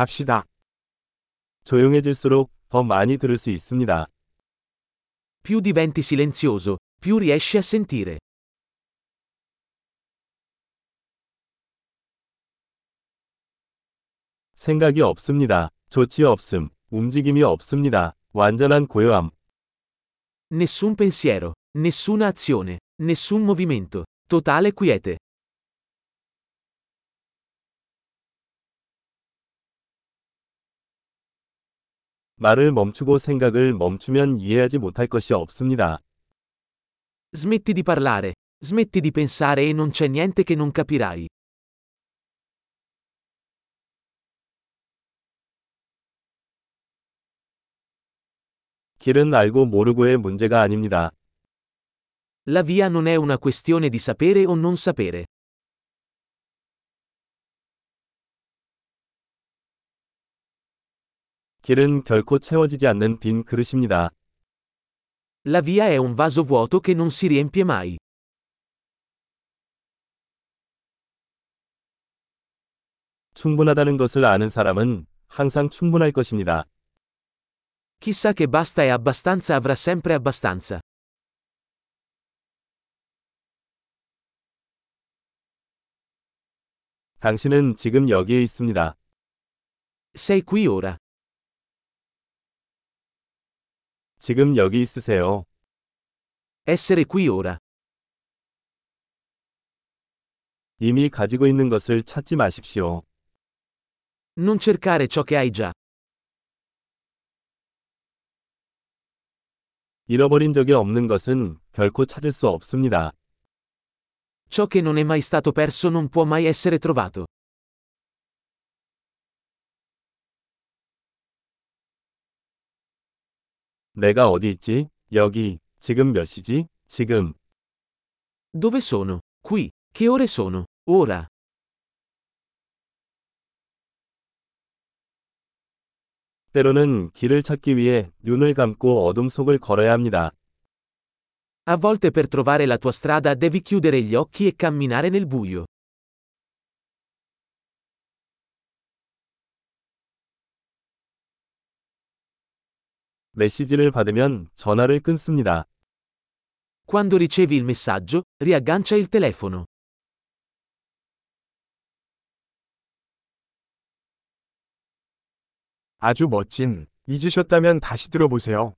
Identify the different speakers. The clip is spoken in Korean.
Speaker 1: 갑시다.
Speaker 2: 조용해질수록 더 많이 들을 수 있습니다.
Speaker 3: Più diventi silenzioso, più riesci a sentire.
Speaker 2: 생각이 없습니다. 조치 없음. 움직임이 없습니다. 완전한 고요함.
Speaker 3: Nessun pensiero, nessuna azione, nessun movimento. Totale quiete.
Speaker 2: 말을 멈추고 생각을 멈추면 이해하지 못할 것이 없습니다.
Speaker 3: Smetti di parlare, smetti di pensare e non c'è niente che non capirai.
Speaker 2: 길은 알고 모르고의 문제가 아닙니다.
Speaker 3: La via non è una questione di sapere o non sapere.
Speaker 2: 길은 결코 채워지지 않는 빈 그릇입니다.
Speaker 3: La via è un vaso vuoto che non si riempie mai.
Speaker 2: 충분하다는 것을 아는 사람은 항상 충분할 것입니다.
Speaker 3: Chissà che basta e abbastanza avrà sempre abbastanza.
Speaker 2: 당신은 지금 여기에 있습니다.
Speaker 3: Sei qui ora.
Speaker 2: 지금 여기 있으세요.
Speaker 3: Essere qui ora.
Speaker 2: 이미 가지고 있는 것을 찾지 마십시오.
Speaker 3: Non cercare ciò che hai già.
Speaker 2: 잃어버린 적이 없는 것은 결코 찾을 수 없습니다.
Speaker 3: Ciò che non è mai stato perso non può mai essere trovato.
Speaker 2: 내가 어디 있지? 여기. 지금 몇 시지? 지금.
Speaker 3: Dove sono? Qui. Che ore sono? Ora.
Speaker 2: 때로는 길을 찾기 위해 눈을 감고 어둠 속을 걸어야 합니다.
Speaker 3: A volte per trovare la tua strada devi chiudere gli occhi e camminare nel buio.
Speaker 2: 메시지를 받으면 전화를 끊습니다.
Speaker 3: Quando ricevi il messaggio, riaggancia il telefono.
Speaker 1: 아주 멋진. 잊으셨다면 다시 들어보세요.